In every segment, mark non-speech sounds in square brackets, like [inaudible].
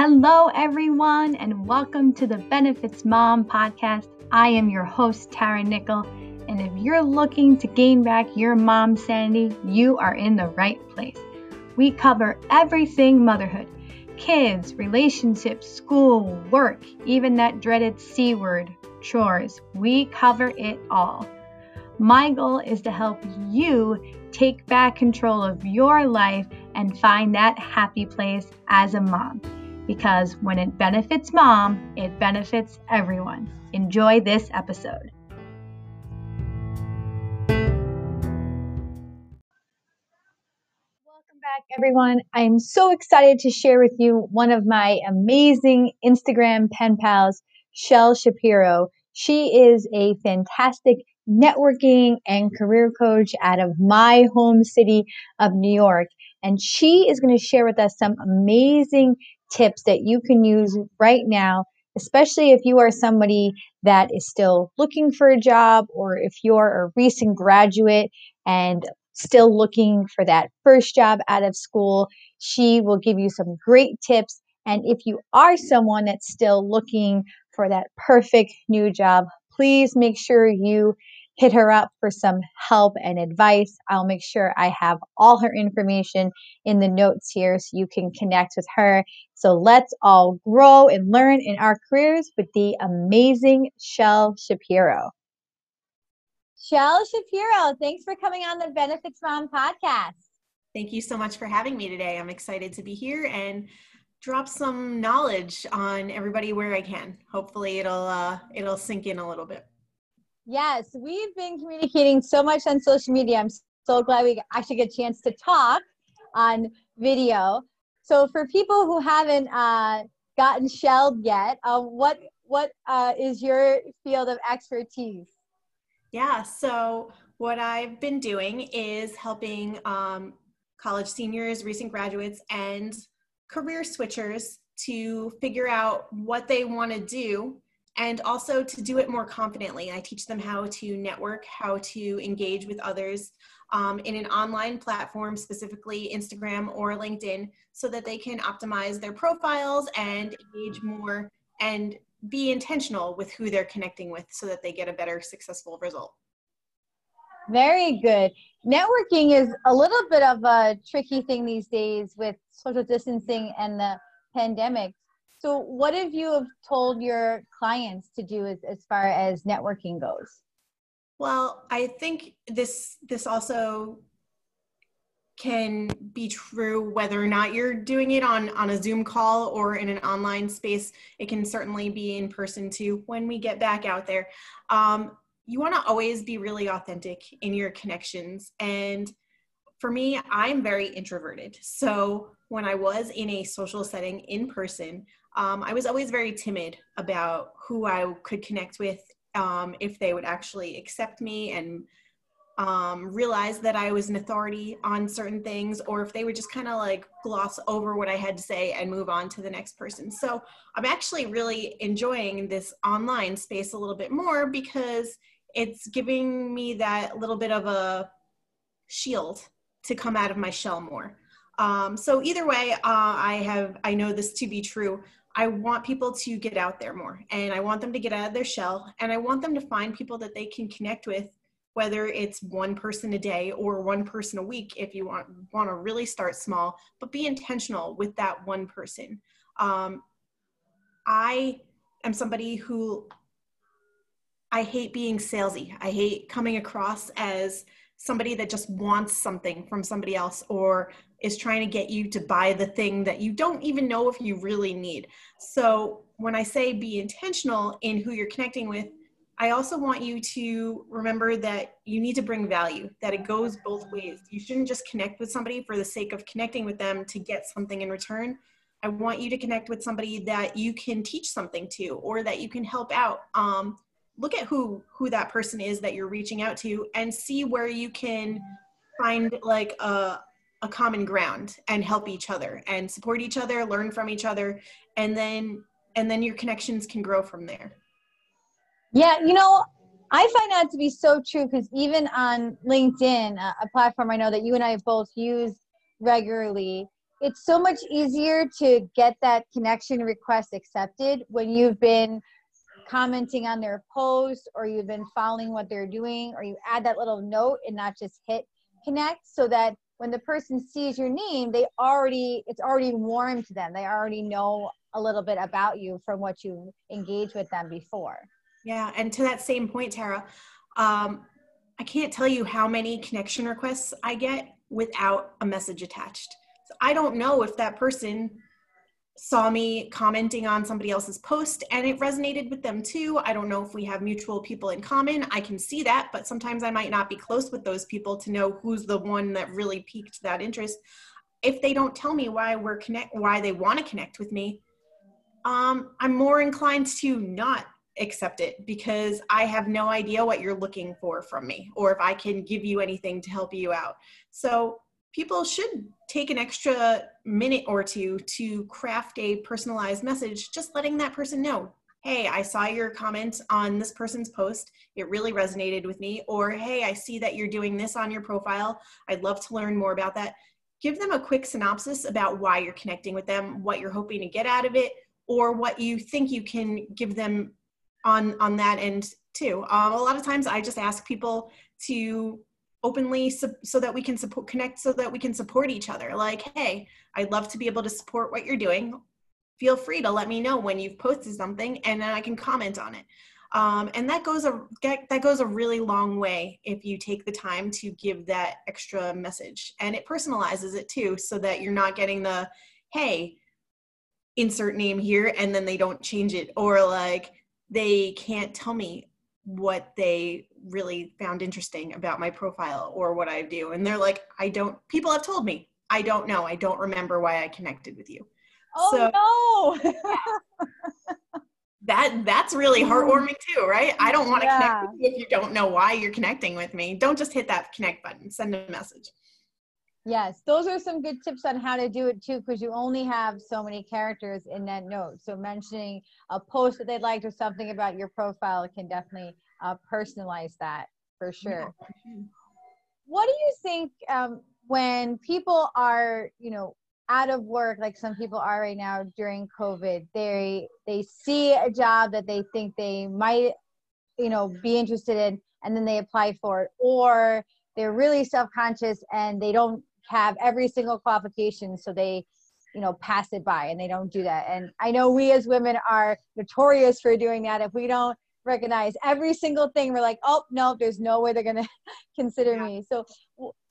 Hello, everyone, and welcome to the Benefits Mom podcast. I am your host, Tara Nickel, and if you're looking to gain back your mom sanity, you are in the right place. We cover everything motherhood kids, relationships, school, work, even that dreaded C word, chores. We cover it all. My goal is to help you take back control of your life and find that happy place as a mom. Because when it benefits mom, it benefits everyone. Enjoy this episode. Welcome back, everyone. I am so excited to share with you one of my amazing Instagram pen pals, Shell Shapiro. She is a fantastic networking and career coach out of my home city of New York. And she is going to share with us some amazing tips that you can use right now, especially if you are somebody that is still looking for a job or if you're a recent graduate and still looking for that first job out of school. She will give you some great tips. And if you are someone that's still looking for that perfect new job, please make sure you hit her up for some help and advice. I'll make sure I have all her information in the notes here so you can connect with her. So let's all grow and learn in our careers with the amazing Shell Shapiro. Shell Shapiro, thanks for coming on the Benefits Mom podcast. Thank you so much for having me today. I'm excited to be here and drop some knowledge on everybody where I can. Hopefully it'll uh, it'll sink in a little bit. Yes, we've been communicating so much on social media. I'm so glad we actually get a chance to talk on video. So for people who haven't uh, gotten shelled yet, uh, what what uh, is your field of expertise? Yeah, so what I've been doing is helping um, college seniors, recent graduates, and career switchers to figure out what they want to do and also to do it more confidently. I teach them how to network, how to engage with others um, in an online platform, specifically Instagram or LinkedIn, so that they can optimize their profiles and engage more and be intentional with who they're connecting with so that they get a better successful result. Very good. Networking is a little bit of a tricky thing these days with social distancing and the pandemic. So, what have you have told your clients to do as, as far as networking goes? Well, I think this this also can be true whether or not you're doing it on on a Zoom call or in an online space. It can certainly be in person too when we get back out there. Um, you want to always be really authentic in your connections and for me, I'm very introverted. So when I was in a social setting in person, um, I was always very timid about who I could connect with, um, if they would actually accept me and um, realize that I was an authority on certain things, or if they would just kind of like gloss over what I had to say and move on to the next person. So I'm actually really enjoying this online space a little bit more because it's giving me that little bit of a shield to come out of my shell more. Um, so either way, uh, I have I know this to be true. I want people to get out there more and I want them to get out of their shell and I want them to find people that they can connect with, whether it's one person a day or one person a week if you want, want to really start small, but be intentional with that one person. Um, I am somebody who I hate being salesy. I hate coming across as somebody that just wants something from somebody else or is trying to get you to buy the thing that you don't even know if you really need. So when I say be intentional in who you're connecting with, I also want you to remember that you need to bring value, that it goes both ways. You shouldn't just connect with somebody for the sake of connecting with them to get something in return. I want you to connect with somebody that you can teach something to or that you can help out. Um, look at who who that person is that you're reaching out to and see where you can find like a, a common ground and help each other and support each other learn from each other and then and then your connections can grow from there. Yeah you know i find that to be so true because even on linkedin a platform i know that you and i both use regularly it's so much easier to get that connection request accepted when you've been commenting on their post or you've been following what they're doing or you add that little note and not just hit connect so that when the person sees your name they already it's already warm to them. They already know a little bit about you from what you engage with them before. Yeah and to that same point tara um, i can't tell you how many connection requests i get without a message attached. So i don't know if that person saw me commenting on somebody else's post and it resonated with them too. I don't know if we have mutual people in common. I can see that, but sometimes I might not be close with those people to know who's the one that really piqued that interest. If they don't tell me why we're connect why they want to connect with me, um, I'm more inclined to not accept it because I have no idea what you're looking for from me or if I can give you anything to help you out. So people should take an extra minute or two to craft a personalized message, just letting that person know, hey, I saw your comment on this person's post. It really resonated with me. Or, hey, I see that you're doing this on your profile. I'd love to learn more about that. Give them a quick synopsis about why you're connecting with them, what you're hoping to get out of it, or what you think you can give them on on that end too. Um, a lot of times, I just ask people to openly so, so that we can support connect so that we can support each other. Like hey i'd love to be able to support what you're doing. Feel free to let me know when you've posted something and then i can comment on it. Um, and that goes a that goes a really long way if you take the time to give that extra message. And it personalizes it too so that you're not getting the hey insert name here and then they don't change it. Or like they can't tell me what they really found interesting about my profile or what I do. And they're like, I don't, people have told me, I don't know. I don't remember why I connected with you. Oh so, no. [laughs] that that's really heartwarming too, right? I don't want to yeah. connect with you if you don't know why you're connecting with me. Don't just hit that connect button. Send a message. Yes, those are some good tips on how to do it too, because you only have so many characters in that note. So mentioning a post that they liked or something about your profile can definitely uh, personalize that for sure. Yeah. What do you think um, when people are, you know, out of work, like some people are right now during COVID? They they see a job that they think they might, you know, be interested in, and then they apply for it, or they're really self-conscious and they don't have every single qualification so they you know pass it by and they don't do that. And i know we as women are notorious for doing that. If we don't recognize every single thing we're like oh no there's no way they're to [laughs] consider yeah. me. So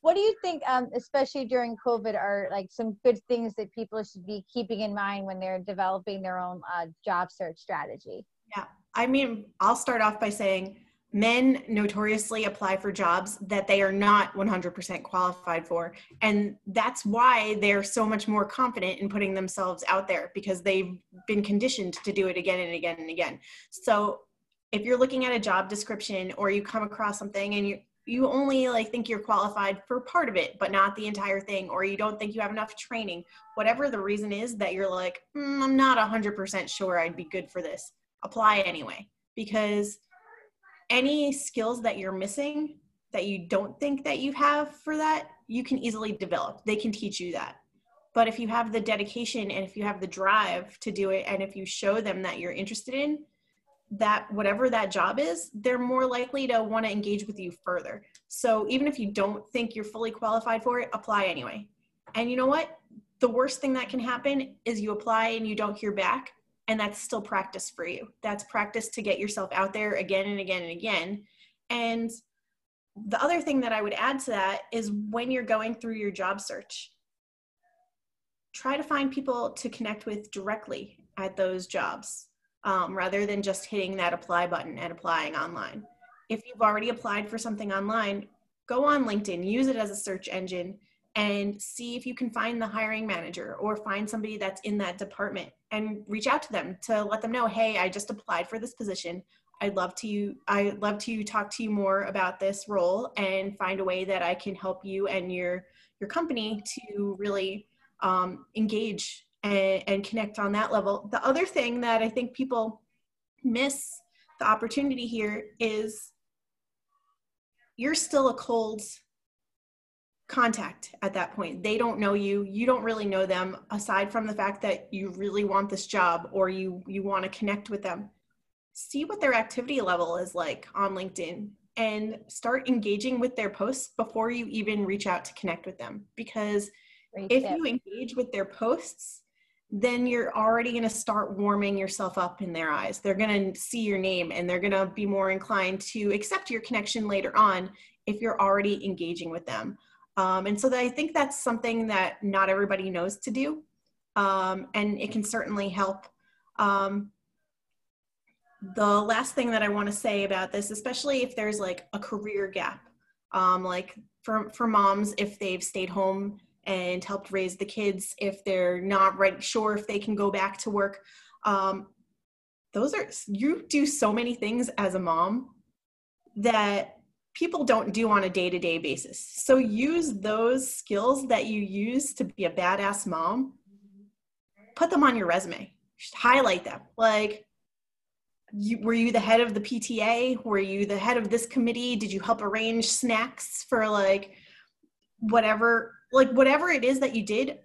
what do you think um, especially during covid are like some good things that people should be keeping in mind when they're developing their own uh, job search strategy? Yeah. I mean i'll start off by saying men notoriously apply for jobs that they are not 100% qualified for. And that's why they're so much more confident in putting themselves out there because they've been conditioned to do it again and again and again. So if you're looking at a job description or you come across something and you you only like think you're qualified for part of it but not the entire thing or you don't think you have enough training whatever the reason is that you're like mm, i'm not 100% sure i'd be good for this apply anyway. Because any skills that you're missing that you don't think that you have for that, you can easily develop. They can teach you that. But if you have the dedication and if you have the drive to do it, and if you show them that you're interested in that, whatever that job is, they're more likely to want to engage with you further. So even if you don't think you're fully qualified for it, apply anyway. And you know what? The worst thing that can happen is you apply and you don't hear back and that's still practice for you. That's practice to get yourself out there again and again and again. And the other thing that i would add to that is when you're going through your job search try to find people to connect with directly at those jobs um, rather than just hitting that apply button and applying online. If you've already applied for something online go on linkedin use it as a search engine and see if you can find the hiring manager or find somebody that's in that department and reach out to them to let them know hey i just applied for this position. I'd love to i'd love to talk to you more about this role and find a way that i can help you and your your company to really um, engage and, and connect on that level. The other thing that i think people miss the opportunity here is you're still a cold contact at that point. They don't know you. You don't really know them aside from the fact that you really want this job or you you want to connect with them. See what their activity level is like on LinkedIn and start engaging with their posts before you even reach out to connect with them because Great if tip. you engage with their posts then you're already going to start warming yourself up in their eyes. They're going to see your name and they're going to be more inclined to accept your connection later on if you're already engaging with them. Um, and so I think that's something that not everybody knows to do. Um, and it can certainly help. Um, the last thing that I want to say about this, especially if there's like a career gap, um, like for, for moms, if they've stayed home and helped raise the kids, if they're not right, sure if they can go back to work. Um, those are, you do so many things as a mom that people don't do on a day-to-day basis. So use those skills that you use to be a badass mom. Put them on your resume. Highlight them. Like you, were you the head of the pta were you the head of this committee? Did you help arrange snacks for like whatever like whatever it is that you did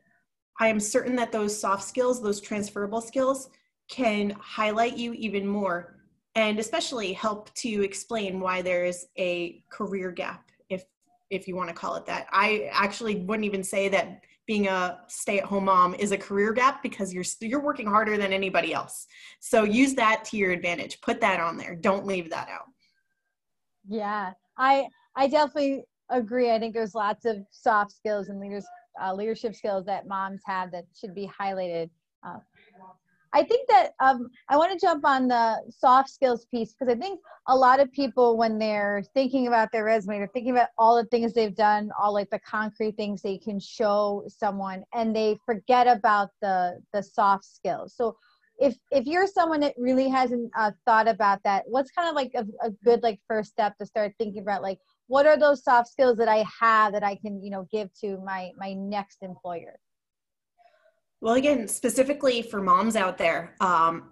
i am certain that those soft skills those transferable skills can highlight you even more and especially help to explain why there's a career gap if if you want to call it that. I actually wouldn't even say that being a stay-at-home mom is a career gap because you're you're working harder than anybody else. So use that to your advantage. Put that on there. Don't leave that out. Yeah. I i definitely agree. I think there's lots of soft skills and leaders uh, leadership skills that moms have that should be highlighted uh, I think that um, I want to jump on the soft skills piece because I think a lot of people, when they're thinking about their resume, they're thinking about all the things they've done, all like the concrete things they can show someone, and they forget about the the soft skills. So, if if you're someone that really hasn't uh, thought about that, what's kind of like a, a good like first step to start thinking about like what are those soft skills that I have that I can you know give to my my next employer? Well, again, specifically for moms out there, um,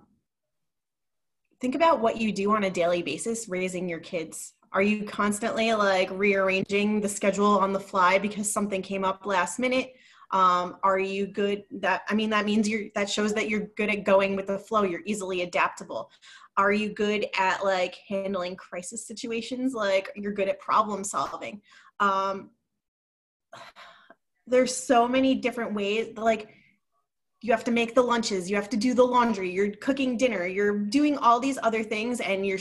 think about what you do on a daily basis raising your kids. Are you constantly like rearranging the schedule on the fly because something came up last minute? Um, are you good? That i mean that means you're that shows that you're good at going with the flow. You're easily adaptable. Are you good at like handling crisis situations? Like you're good at problem solving. Um, there's so many different ways like you have to make the lunches you have to do the laundry you're cooking dinner you're doing all these other things and you're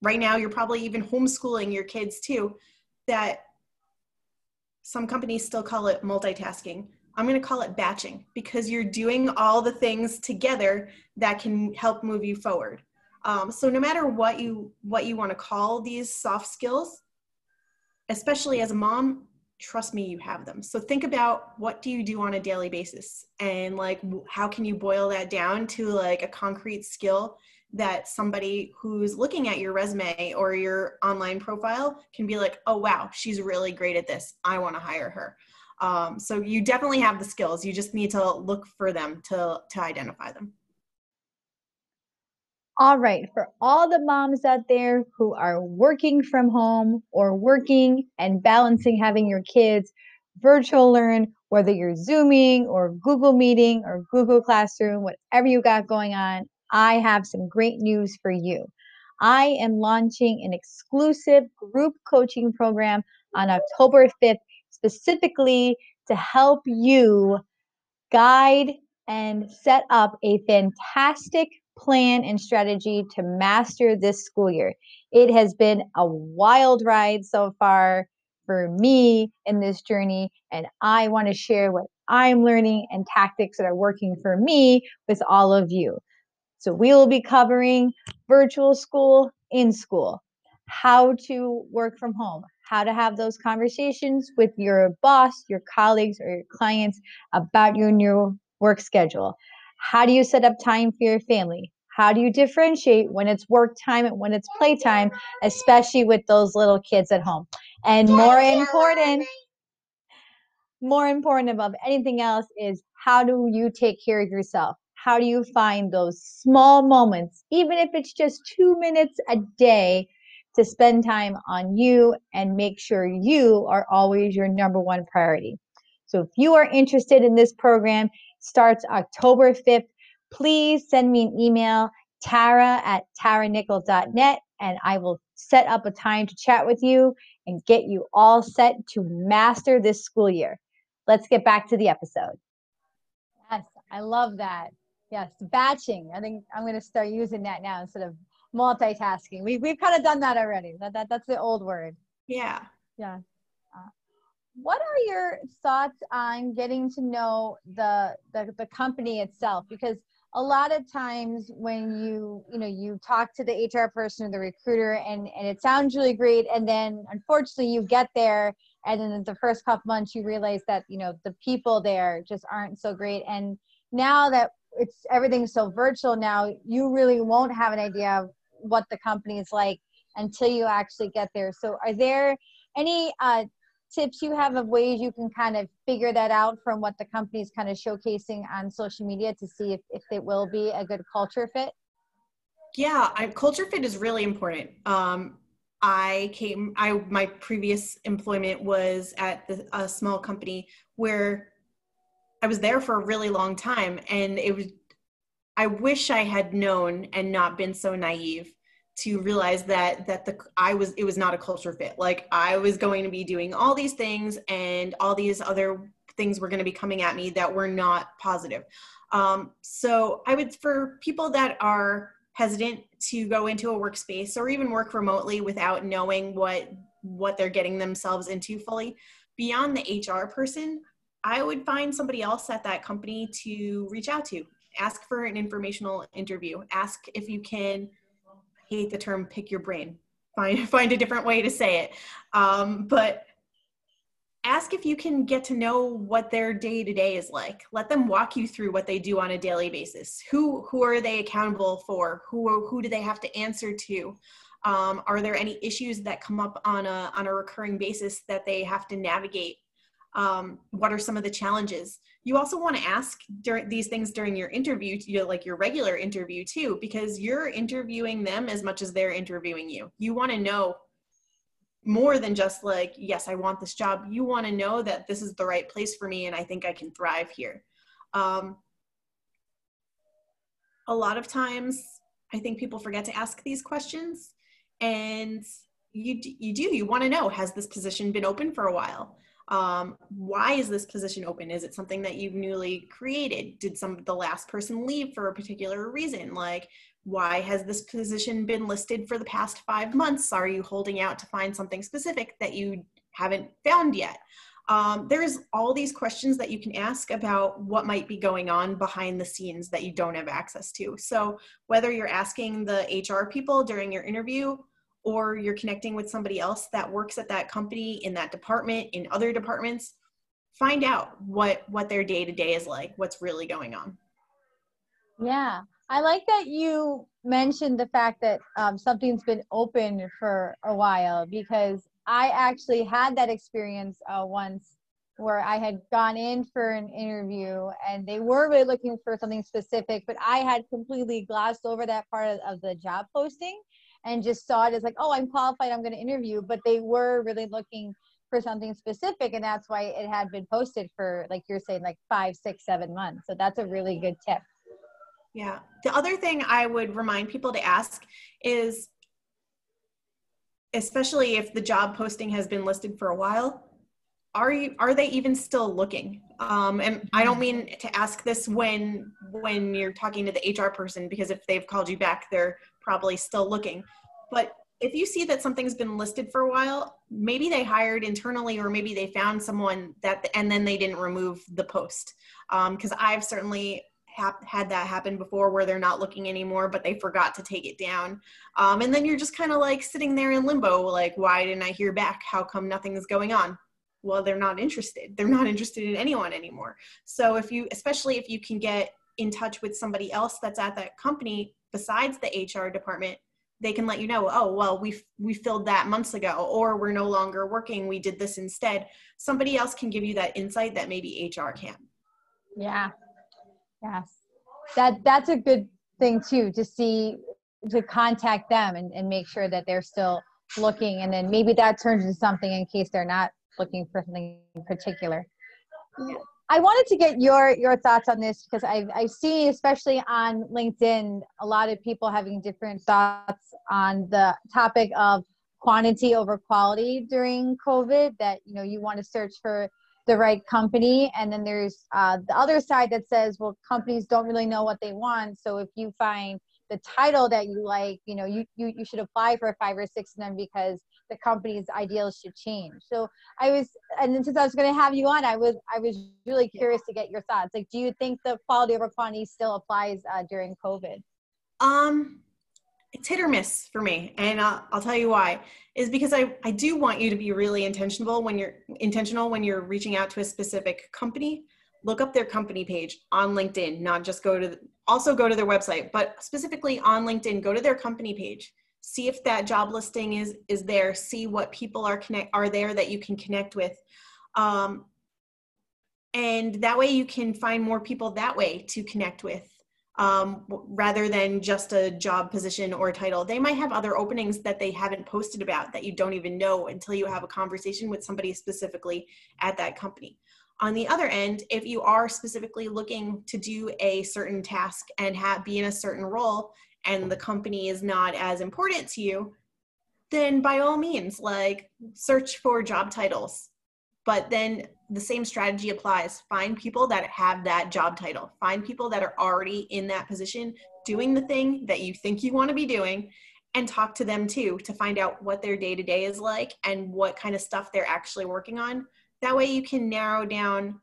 right now you're probably even homeschooling your kids too that some companies still call it multitasking. I'm going to call it batching because you're doing all the things together that can help move you forward. Um, so no matter what you what you want to call these soft skills especially as a mom trust me you have them. So think about what do you do on a daily basis? And like how can you boil that down to like a concrete skill that somebody who's looking at your resume or your online profile can be like oh wow she's really great at this. I want to hire her. Um, so you definitely have the skills. You just need to look for them to to identify them all right, for all the moms out there who are working from home or working and balancing having your kids virtual learn, whether you're Zooming or Google Meeting or Google Classroom, whatever you got going on, I have some great news for you. I am launching an exclusive group coaching program on October 5th, specifically to help you guide and set up a fantastic plan and strategy to master this school year. It has been a wild ride so far for me in this journey, and I want to share what I'm learning and tactics that are working for me with all of you. So, we will be covering virtual school, in school, how to work from home, how to have those conversations with your boss, your colleagues, or your clients about your new work schedule, how do you set up time for your family? How do you differentiate when it's work time and when it's playtime, especially with those little kids at home? And more important, more important above anything else is how do you take care of yourself? How do you find those small moments, even if it's just two minutes a day, to spend time on you and make sure you are always your number one priority. So if you are interested in this program, starts October 5th. Please send me an email, tara at taranickel.net, and I will set up a time to chat with you and get you all set to master this school year. Let's get back to the episode. Yes, I love that. Yes, batching. I think I'm going to start using that now instead of multitasking. We, we've kind of done that already. That, that That's the old word. Yeah. Yeah. Uh, what are your thoughts on getting to know the, the, the company itself? Because a lot of times when you you know you talk to the hr person or the recruiter and and it sounds really great and then unfortunately you get there and then the first couple months you realize that you know the people there just aren't so great and now that it's everything's so virtual now you really won't have an idea of what the company is like until you actually get there so are there any uh, tips you have of ways you can kind of figure that out from what the company's kind of showcasing on social media to see if, if it will be a good culture fit? Yeah, I, culture fit is really important. Um, I came, I my previous employment was at the, a small company where I was there for a really long time, and it was. I wish I had known and not been so naive to realize that that the I was it was not a culture fit. Like I was going to be doing all these things and all these other things were going to be coming at me that were not positive. Um, so I would for people that are hesitant to go into a workspace or even work remotely without knowing what what they're getting themselves into fully beyond the HR person, I would find somebody else at that company to reach out to. Ask for an informational interview. Ask if you can hate the term pick your brain find [laughs] find a different way to say it. Um, but ask if you can get to know what their day to day is like. Let them walk you through what they do on a daily basis. Who who are they accountable for? Who who do they have to answer to? Um, are there any issues that come up on a on a recurring basis that they have to navigate? Um, what are some of the challenges you also want to ask during these things during your interview like your regular interview too because you're interviewing them as much as they're interviewing you. You want to know more than just like yes i want this job. You want to know that this is the right place for me and i think i can thrive here. Um, a lot of times i think people forget to ask these questions and you you do you want to know has this position been open for a while um, why is this position open? Is it something that you've newly created? Did some of the last person leave for a particular reason? Like why has this position been listed for the past five months? Are you holding out to find something specific that you haven't found yet? Um, there's all these questions that you can ask about what might be going on behind the scenes that you don't have access to. So whether you're asking the hr people during your interview or you're connecting with somebody else that works at that company in that department in other departments find out what what their day to day is like what's really going on. Yeah. I like that you mentioned the fact that um, something's been open for a while because i actually had that experience uh, once where i had gone in for an interview and they were really looking for something specific but i had completely glossed over that part of, of the job posting and just saw it as like, oh, I'm qualified, I'm going to interview. But they were really looking for something specific, and that's why it had been posted for, like you're saying, like five, six, seven months. So that's a really good tip. Yeah. The other thing I would remind people to ask is, especially if the job posting has been listed for a while, are you are they even still looking um, and i don't mean to ask this when when you're talking to the hr person because if they've called you back they're probably still looking. But if you see that something's been listed for a while, maybe they hired internally or maybe they found someone that, and then they didn't remove the post. Because um, I've certainly had that happen before where they're not looking anymore, but they forgot to take it down. Um, and then you're just kind of like sitting there in limbo, like, why didn't I hear back? How come nothing is going on? Well, they're not interested. They're not interested in anyone anymore. So if you, especially if you can get in touch with somebody else that's at that company besides the HR department, they can let you know, oh, well, we we filled that months ago, or we're no longer working. We did this instead. Somebody else can give you that insight that maybe HR can. Yeah. Yes. That that's a good thing too to see to contact them and, and make sure that they're still looking and then maybe that turns into something in case they're not looking for something in particular i wanted to get your your thoughts on this because i've i've seen especially on linkedin a lot of people having different thoughts on the topic of quantity over quality during covid that you know you want to search for the right company. And then there's uh, the other side that says well companies don't really know what they want. So if you find the title that you like you know you, you you should apply for five or six of them because the company's ideals should change. So i was and since i was going to have you on i was i was really curious to get your thoughts. Like do you think the quality over quantity still applies uh, during covid? Um it's hit or miss for me and uh, i'll tell you why. Is because I, I do want you to be really intentional when you're intentional when you're reaching out to a specific company. Look up their company page on linkedin not just go to also go to their website but specifically on linkedin go to their company page see if that job listing is is there see what people are connect are there that you can connect with. Um, and that way you can find more people that way to connect with um, rather than just a job position or title. They might have other openings that they haven't posted about that you don't even know until you have a conversation with somebody specifically at that company. On the other end, if you are specifically looking to do a certain task and have be in a certain role and the company is not as important to you, then by all means, like search for job titles. But then the same strategy applies. Find people that have that job title. Find people that are already in that position doing the thing that you think you want to be doing and talk to them too to find out what their day to day is like and what kind of stuff they're actually working on that way you can narrow down,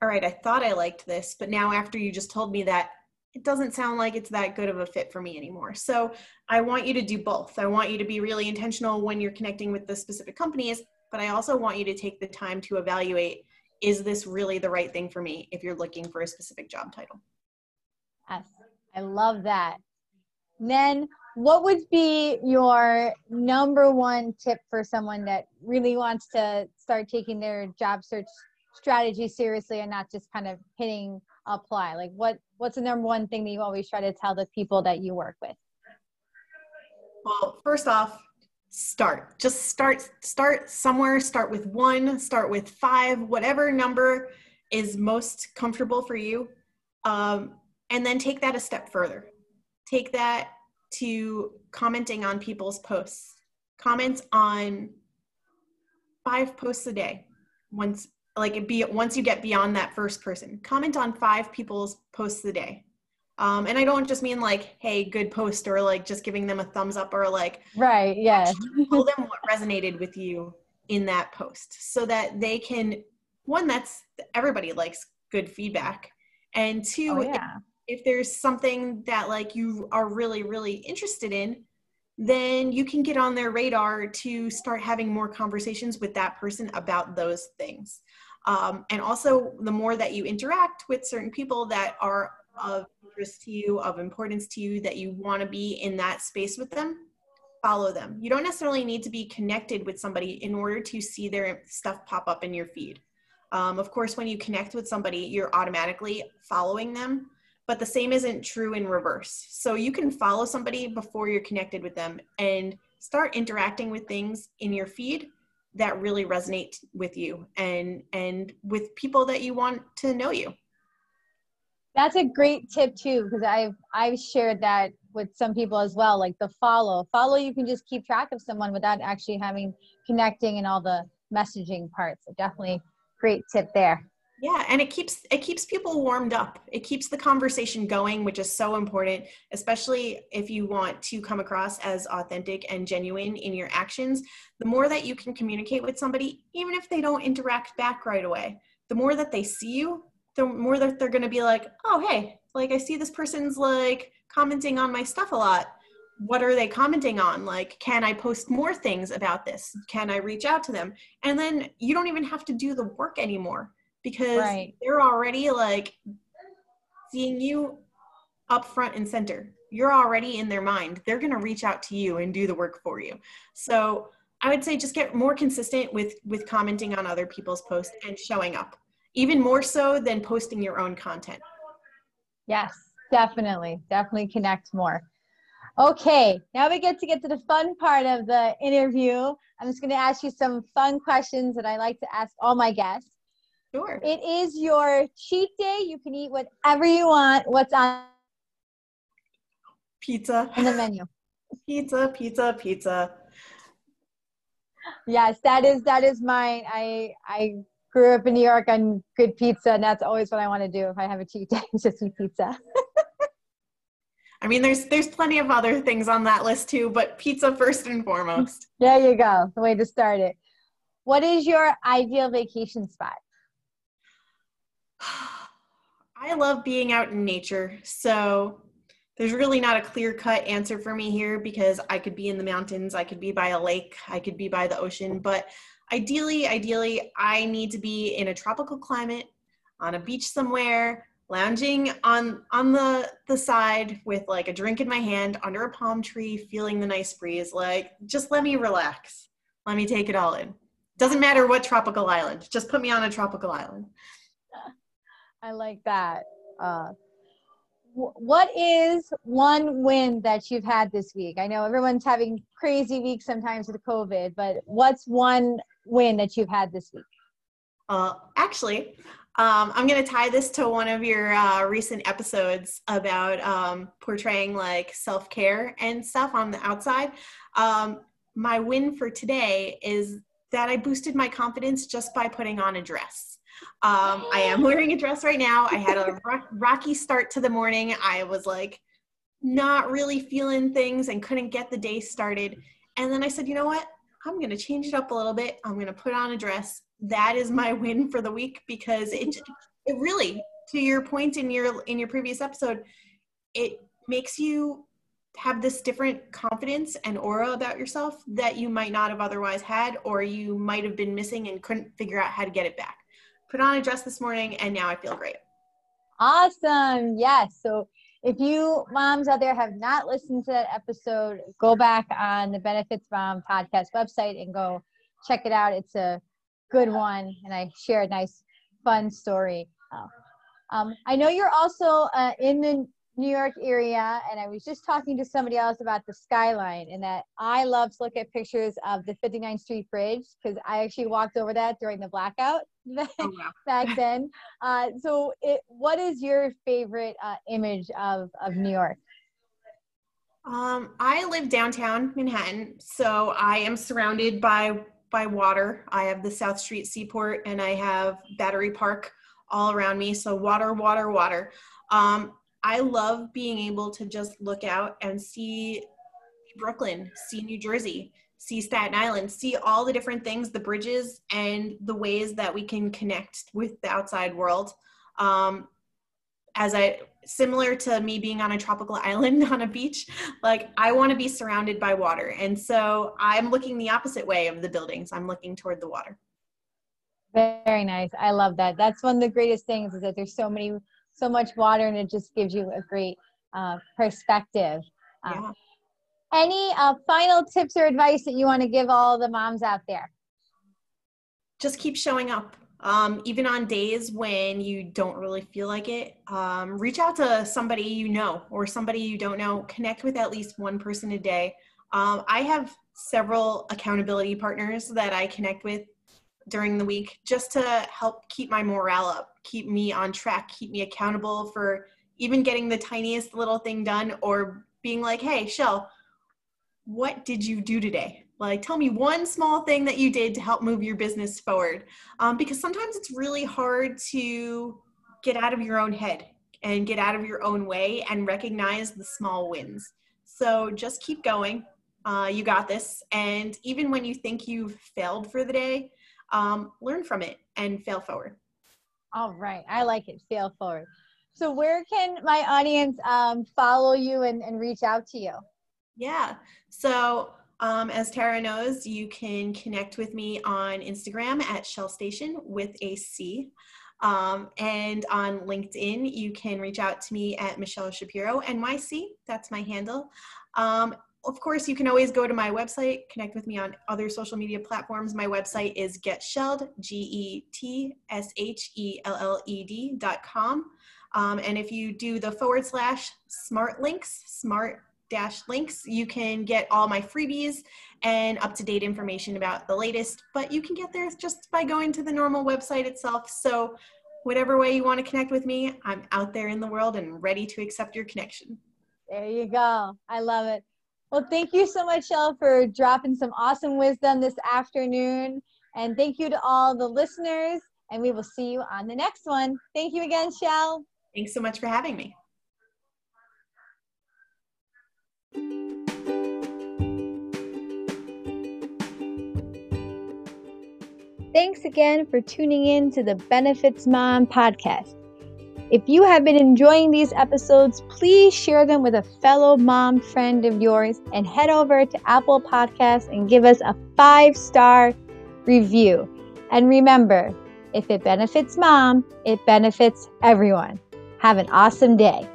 all right, I thought I liked this, but now after you just told me that, it doesn't sound like it's that good of a fit for me anymore. So I want you to do both. I want you to be really intentional when you're connecting with the specific companies, but I also want you to take the time to evaluate is this really the right thing for me if you're looking for a specific job title? Yes, I love that. then what would be your number one tip for someone that really wants to start taking their job search strategy seriously and not just kind of hitting apply like what what's the number one thing that you always try to tell the people that you work with? Well first off start. Just start start somewhere. Start with one start with five whatever number is most comfortable for you. Um, and then take that a step further. Take that to commenting on people's posts. Comment on five posts a day. Once like it be once you get beyond that first person, comment on five people's posts a day. Um, and I don't just mean like, hey, good post, or like just giving them a thumbs up, or like, right, yeah. tell them what resonated with you in that post, so that they can. One, that's everybody likes good feedback, and two, oh, yeah if there's something that like you are really really interested in then you can get on their radar to start having more conversations with that person about those things um, and also the more that you interact with certain people that are of interest to you of importance to you that you want to be in that space with them follow them you don't necessarily need to be connected with somebody in order to see their stuff pop up in your feed um, of course when you connect with somebody you're automatically following them but the same isn't true in reverse. So you can follow somebody before you're connected with them and start interacting with things in your feed that really resonate with you and and with people that you want to know you. That's a great tip too because I've I've shared that with some people as well like the follow. Follow you can just keep track of someone without actually having connecting and all the messaging parts. So definitely great tip there yeah and it keeps it keeps people warmed up. It keeps the conversation going which is so important especially if you want to come across as authentic and genuine in your actions. The more that you can communicate with somebody even if they don't interact back right away the more that they see you the more that they're going to be like oh hey like i see this person's like commenting on my stuff a lot. What are they commenting on? Like can i post more things about this? Can i reach out to them? And then you don't even have to do the work anymore because right. they're already like seeing you up front and center. You're already in their mind. They're going to reach out to you and do the work for you. So I would say just get more consistent with with commenting on other people's posts and showing up, even more so than posting your own content. Yes, definitely, definitely connect more. Okay, now we get to get to the fun part of the interview. I'm just going to ask you some fun questions that I like to ask all my guests. Sure. It is your cheat day. You can eat whatever you want. What's on Pizza. in the menu? [laughs] Pizza, pizza, pizza. Yes, that is that is mine. I I grew up in New York on good pizza, and that's always what I want to do if I have a cheat day, [laughs] just eat pizza. [laughs] I mean, there's there's plenty of other things on that list too, but pizza first and foremost. There you go. The way to start it. What is your ideal vacation spot? [sighs] I love being out in nature. So there's really not a clear cut answer for me here because I could be in the mountains, I could be by a lake, I could be by the ocean, but ideally, ideally, I need to be in a tropical climate on a beach somewhere, lounging on on the the side with like a drink in my hand under a palm tree, feeling the nice breeze. Like just let me relax. Let me take it all in. Doesn't matter what tropical island. Just put me on a tropical island. I like that. Uh, what is one win that you've had this week? I know everyone's having crazy weeks sometimes with COVID, but what's one win that you've had this week? Uh, actually, um, I'm going to tie this to one of your uh, recent episodes about um, portraying like self care and stuff on the outside. Um, my win for today is that I boosted my confidence just by putting on a dress. Um, I am wearing a dress right now. I had a [laughs] rock- rocky start to the morning. I was like not really feeling things and couldn't get the day started. And then I said, you know what? I'm going to change it up a little bit. I'm going to put on a dress. That is my [laughs] win for the week because it it really to your point in your in your previous episode, it makes you have this different confidence and aura about yourself that you might not have otherwise had or you might have been missing and couldn't figure out how to get it back. Put on a dress this morning and now I feel great. Awesome. Yes. So if you moms out there have not listened to that episode, go back on the Benefits Mom podcast website and go check it out. It's a good one. And I share a nice, fun story. Um, I know you're also uh, in the New York area, and I was just talking to somebody else about the skyline, and that I love to look at pictures of the 59th Street Bridge because I actually walked over that during the blackout [laughs] Oh, wow. back then. Uh, so, it, what is your favorite uh, image of, of New York? Um, I live downtown Manhattan, so I am surrounded by by water. I have the South Street Seaport, and I have Battery Park all around me. So water, water, water. Um, I love being able to just look out and see Brooklyn, see New Jersey, see Staten Island, see all the different things, the bridges, and the ways that we can connect with the outside world. Um, as I similar to me being on a tropical [laughs] island on a beach, like I want to be surrounded by water. And so I'm looking the opposite way of the buildings. I'm looking toward the water. Very nice. I love that. That's one of the greatest things is that there's so many, so much water, and it just gives you a great uh, perspective. Uh, Yeah. Any uh, final tips or advice that you want to give all the moms out there? Just keep showing up. Um, even on days when you don't really feel like it, um, reach out to somebody you know or somebody you don't know. Connect with at least one person a day. Um, I have several accountability partners that I connect with during the week just to help keep my morale up, keep me on track, keep me accountable for even getting the tiniest little thing done or being like, hey, Shell, what did you do today? Like, tell me one small thing that you did to help move your business forward. Um, because sometimes it's really hard to get out of your own head and get out of your own way and recognize the small wins. So just keep going. Uh, you got this. And even when you think you've failed for the day, um, learn from it and fail forward. All right. I like it. Fail forward. So, where can my audience um, follow you and, and reach out to you? Yeah. So, um, as Tara knows, you can connect with me on Instagram at Shell Station with a C. Um, and on LinkedIn, you can reach out to me at Michelle Shapiro NYC. That's my handle. Um, of course, you can always go to my website, connect with me on other social media platforms. My website is getshelled, G E T S H E L L E D dot com. Um, and if you do the forward slash smart links, smart dash links, you can get all my freebies and up to date information about the latest. But you can get there just by going to the normal website itself. So, whatever way you want to connect with me, I'm out there in the world and ready to accept your connection. There you go. I love it. Well, thank you so much, Shell, for dropping some awesome wisdom this afternoon. And thank you to all the listeners. And we will see you on the next one. Thank you again, Shell. Thanks so much for having me. Thanks again for tuning in to the Benefits Mom podcast. If you have been enjoying these episodes, please share them with a fellow mom friend of yours and head over to Apple Podcasts and give us a five star review. And remember, if it benefits mom, it benefits everyone. Have an awesome day.